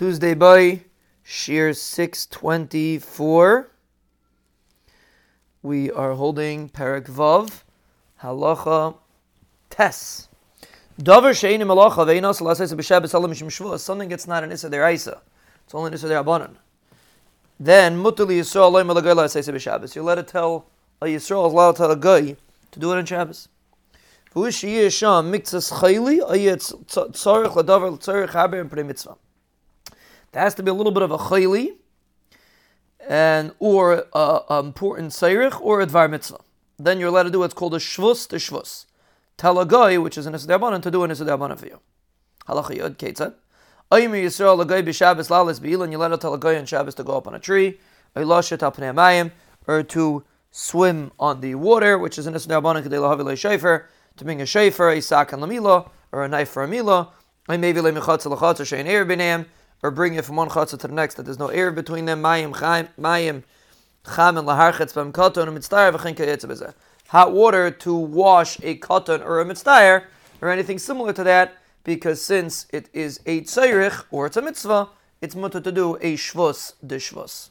Tuesday by Shiur 624. We are holding Perek Vav, Halacha Tes. Dover shein malacha veinos lasais b'shabbos alam mishum shvuas. Something that's not an issa deraisa. It's only an issa derabanan. Then mutali yisrael loy malagay lasais b'shabbos. You let it tell a yisrael is allowed to tell a guy to do it on Shabbos. V'ush yiyeh sham miktzas chayli ayet tzarich ladavar tzarich haber and mitzvah. There has to be a little bit of a chayli, and or uh, important seirich or a dvar mitzvah. Then you're allowed to do what's called a shvus to shvus tell a guy, which is an Isadabanan, to do an Isadabanan for you. Halacha Yod Ketzad. Ayim Yisrael a guy b'Shabbos lalas b'Ilan, you let her tell a guy on Shabbos to go up on a tree, Aylashet apnei mayim, or to swim on the water, which is an Isadabanan kadei lahavi le shayfer, to bring a shayfer, a sak and lamila, or a knife for a mila, maybe le mechatz lachatz or shein air b'neim, or bring it from one chatzah to the next, that there's no air between them, mayim, chaim, mayim, cham and laharchetz b'm kato, and mitzvah v'chin kayetzah hot water to wash a cotton or a mitzvah or anything similar to that, because since it is a tzayrich or it's a mitzvah, it's mutter to do a shvus de shvus.